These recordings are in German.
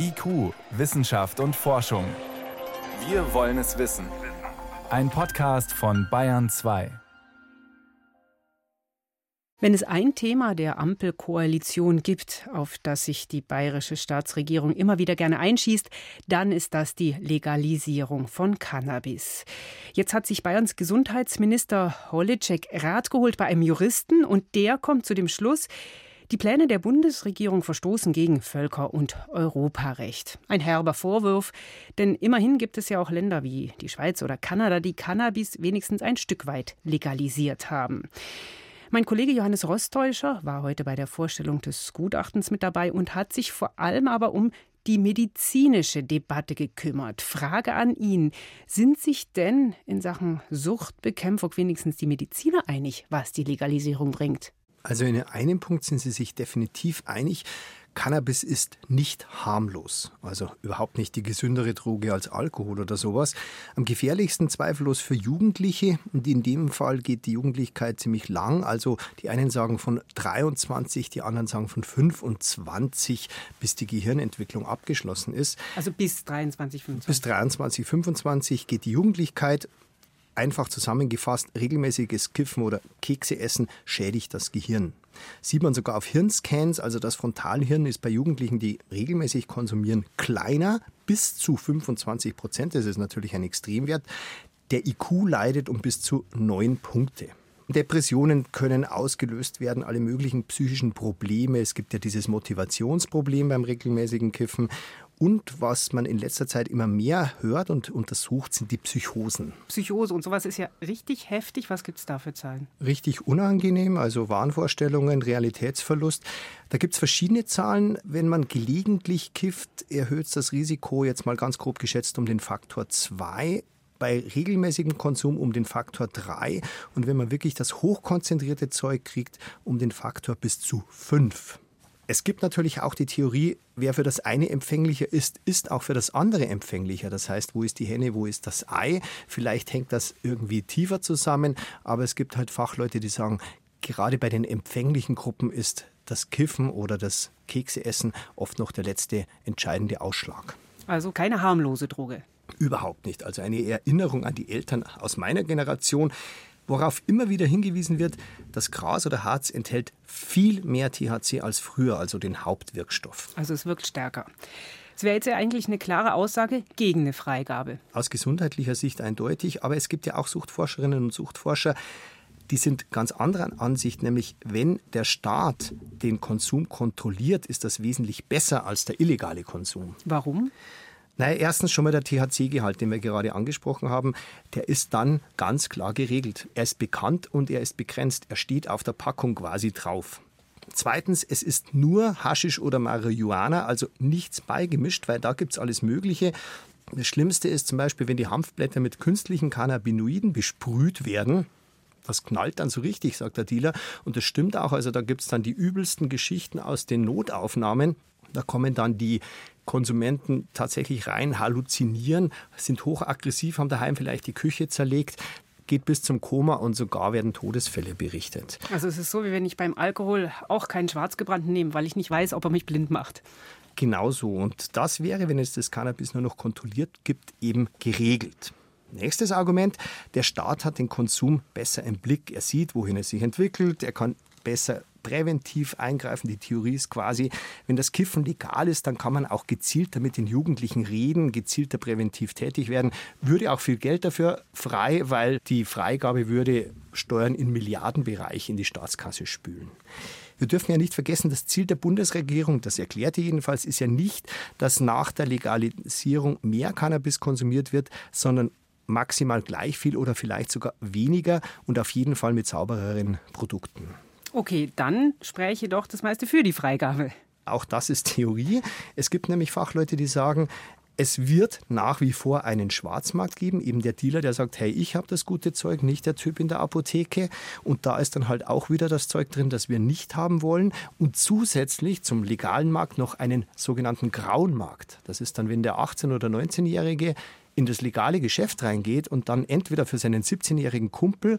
IQ, Wissenschaft und Forschung. Wir wollen es wissen. Ein Podcast von Bayern 2. Wenn es ein Thema der Ampelkoalition gibt, auf das sich die bayerische Staatsregierung immer wieder gerne einschießt, dann ist das die Legalisierung von Cannabis. Jetzt hat sich Bayerns Gesundheitsminister Holitschek Rat geholt bei einem Juristen und der kommt zu dem Schluss, die Pläne der Bundesregierung verstoßen gegen Völker- und Europarecht. Ein herber Vorwurf, denn immerhin gibt es ja auch Länder wie die Schweiz oder Kanada, die Cannabis wenigstens ein Stück weit legalisiert haben. Mein Kollege Johannes Rostäuscher war heute bei der Vorstellung des Gutachtens mit dabei und hat sich vor allem aber um die medizinische Debatte gekümmert. Frage an ihn, sind sich denn in Sachen Suchtbekämpfung wenigstens die Mediziner einig, was die Legalisierung bringt? Also in einem Punkt sind sie sich definitiv einig. Cannabis ist nicht harmlos, also überhaupt nicht die gesündere Droge als Alkohol oder sowas. Am gefährlichsten zweifellos für Jugendliche und in dem Fall geht die Jugendlichkeit ziemlich lang. Also die einen sagen von 23, die anderen sagen von 25, bis die Gehirnentwicklung abgeschlossen ist. Also bis 23, 25. Bis 23, 25 geht die Jugendlichkeit Einfach zusammengefasst, regelmäßiges Kiffen oder Kekse essen schädigt das Gehirn. Sieht man sogar auf Hirnscans, also das Frontalhirn ist bei Jugendlichen, die regelmäßig konsumieren, kleiner, bis zu 25 Prozent. Das ist natürlich ein Extremwert. Der IQ leidet um bis zu neun Punkte. Depressionen können ausgelöst werden, alle möglichen psychischen Probleme. Es gibt ja dieses Motivationsproblem beim regelmäßigen Kiffen und was man in letzter Zeit immer mehr hört und untersucht, sind die Psychosen. Psychose und sowas ist ja richtig heftig. Was gibt es da für Zahlen? Richtig unangenehm, also Wahnvorstellungen, Realitätsverlust. Da gibt es verschiedene Zahlen. Wenn man gelegentlich kifft, erhöht das Risiko jetzt mal ganz grob geschätzt um den Faktor 2 bei regelmäßigem Konsum um den Faktor 3 und wenn man wirklich das hochkonzentrierte Zeug kriegt, um den Faktor bis zu 5. Es gibt natürlich auch die Theorie, wer für das eine empfänglicher ist, ist auch für das andere empfänglicher. Das heißt, wo ist die Henne, wo ist das Ei? Vielleicht hängt das irgendwie tiefer zusammen, aber es gibt halt Fachleute, die sagen, gerade bei den empfänglichen Gruppen ist das Kiffen oder das Kekseessen oft noch der letzte entscheidende Ausschlag. Also keine harmlose Droge. Überhaupt nicht. Also eine Erinnerung an die Eltern aus meiner Generation worauf immer wieder hingewiesen wird, das Gras oder Harz enthält viel mehr THC als früher, also den Hauptwirkstoff. Also es wirkt stärker. Es wäre jetzt ja eigentlich eine klare Aussage gegen eine Freigabe. Aus gesundheitlicher Sicht eindeutig, aber es gibt ja auch Suchtforscherinnen und Suchtforscher, die sind ganz anderer Ansicht, nämlich wenn der Staat den Konsum kontrolliert, ist das wesentlich besser als der illegale Konsum. Warum? Naja, erstens schon mal der THC-Gehalt, den wir gerade angesprochen haben, der ist dann ganz klar geregelt. Er ist bekannt und er ist begrenzt. Er steht auf der Packung quasi drauf. Zweitens, es ist nur Haschisch oder Marihuana, also nichts beigemischt, weil da gibt es alles Mögliche. Das Schlimmste ist zum Beispiel, wenn die Hanfblätter mit künstlichen Cannabinoiden besprüht werden. Das knallt dann so richtig, sagt der Dealer. Und das stimmt auch. Also da gibt es dann die übelsten Geschichten aus den Notaufnahmen. Da kommen dann die Konsumenten tatsächlich rein halluzinieren, sind hochaggressiv, haben daheim vielleicht die Küche zerlegt geht bis zum Koma und sogar werden Todesfälle berichtet. Also es ist so, wie wenn ich beim Alkohol auch keinen Schwarzgebrannten nehme, weil ich nicht weiß, ob er mich blind macht. Genau so. Und das wäre, wenn es das Cannabis nur noch kontrolliert gibt, eben geregelt. Nächstes Argument, der Staat hat den Konsum besser im Blick. Er sieht, wohin es sich entwickelt, er kann besser präventiv eingreifen. Die Theorie ist quasi, wenn das Kiffen legal ist, dann kann man auch gezielter mit den Jugendlichen reden, gezielter präventiv tätig werden. Würde auch viel Geld dafür frei, weil die Freigabe würde Steuern in Milliardenbereich in die Staatskasse spülen. Wir dürfen ja nicht vergessen, das Ziel der Bundesregierung, das erklärte jedenfalls, ist ja nicht, dass nach der Legalisierung mehr Cannabis konsumiert wird, sondern maximal gleich viel oder vielleicht sogar weniger und auf jeden Fall mit saubereren Produkten. Okay, dann spreche doch das meiste für die Freigabe. Auch das ist Theorie. Es gibt nämlich Fachleute, die sagen, es wird nach wie vor einen Schwarzmarkt geben, eben der Dealer, der sagt, hey, ich habe das gute Zeug, nicht der Typ in der Apotheke. Und da ist dann halt auch wieder das Zeug drin, das wir nicht haben wollen. Und zusätzlich zum legalen Markt noch einen sogenannten grauen Markt. Das ist dann, wenn der 18- oder 19-Jährige in das legale Geschäft reingeht und dann entweder für seinen 17-jährigen Kumpel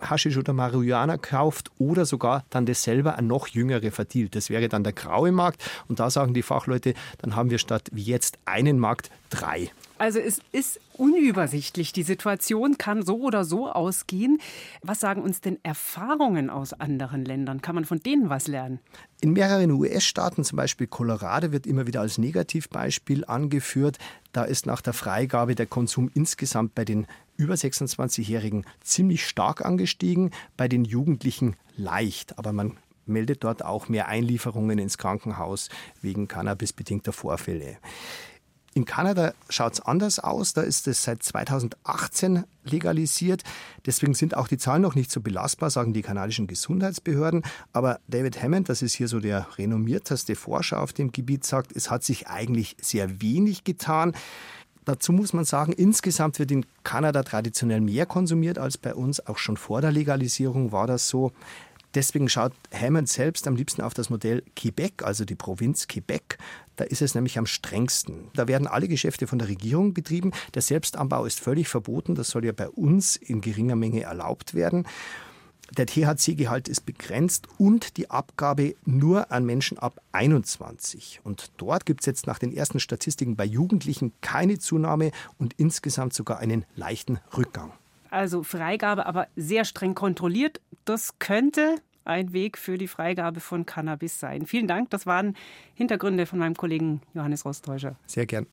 Haschisch oder Marihuana kauft oder sogar dann das selber an noch jüngere verdielt. Das wäre dann der graue Markt. Und da sagen die Fachleute, dann haben wir statt wie jetzt einen Markt drei. Also es ist unübersichtlich. Die Situation kann so oder so ausgehen. Was sagen uns denn Erfahrungen aus anderen Ländern? Kann man von denen was lernen? In mehreren US-Staaten, zum Beispiel Colorado, wird immer wieder als Negativbeispiel angeführt. Da ist nach der Freigabe der Konsum insgesamt bei den über 26-Jährigen ziemlich stark angestiegen, bei den Jugendlichen leicht. Aber man meldet dort auch mehr Einlieferungen ins Krankenhaus wegen cannabisbedingter Vorfälle. In Kanada schaut es anders aus. Da ist es seit 2018 legalisiert. Deswegen sind auch die Zahlen noch nicht so belastbar, sagen die kanadischen Gesundheitsbehörden. Aber David Hammond, das ist hier so der renommierteste Forscher auf dem Gebiet, sagt, es hat sich eigentlich sehr wenig getan. Dazu muss man sagen, insgesamt wird in Kanada traditionell mehr konsumiert als bei uns. Auch schon vor der Legalisierung war das so. Deswegen schaut Hammond selbst am liebsten auf das Modell Quebec, also die Provinz Quebec. Da ist es nämlich am strengsten. Da werden alle Geschäfte von der Regierung betrieben. Der Selbstanbau ist völlig verboten. Das soll ja bei uns in geringer Menge erlaubt werden. Der THC-Gehalt ist begrenzt und die Abgabe nur an Menschen ab 21. Und dort gibt es jetzt nach den ersten Statistiken bei Jugendlichen keine Zunahme und insgesamt sogar einen leichten Rückgang. Also Freigabe, aber sehr streng kontrolliert. Das könnte ein Weg für die Freigabe von Cannabis sein. Vielen Dank. Das waren Hintergründe von meinem Kollegen Johannes Rostäuscher. Sehr gern.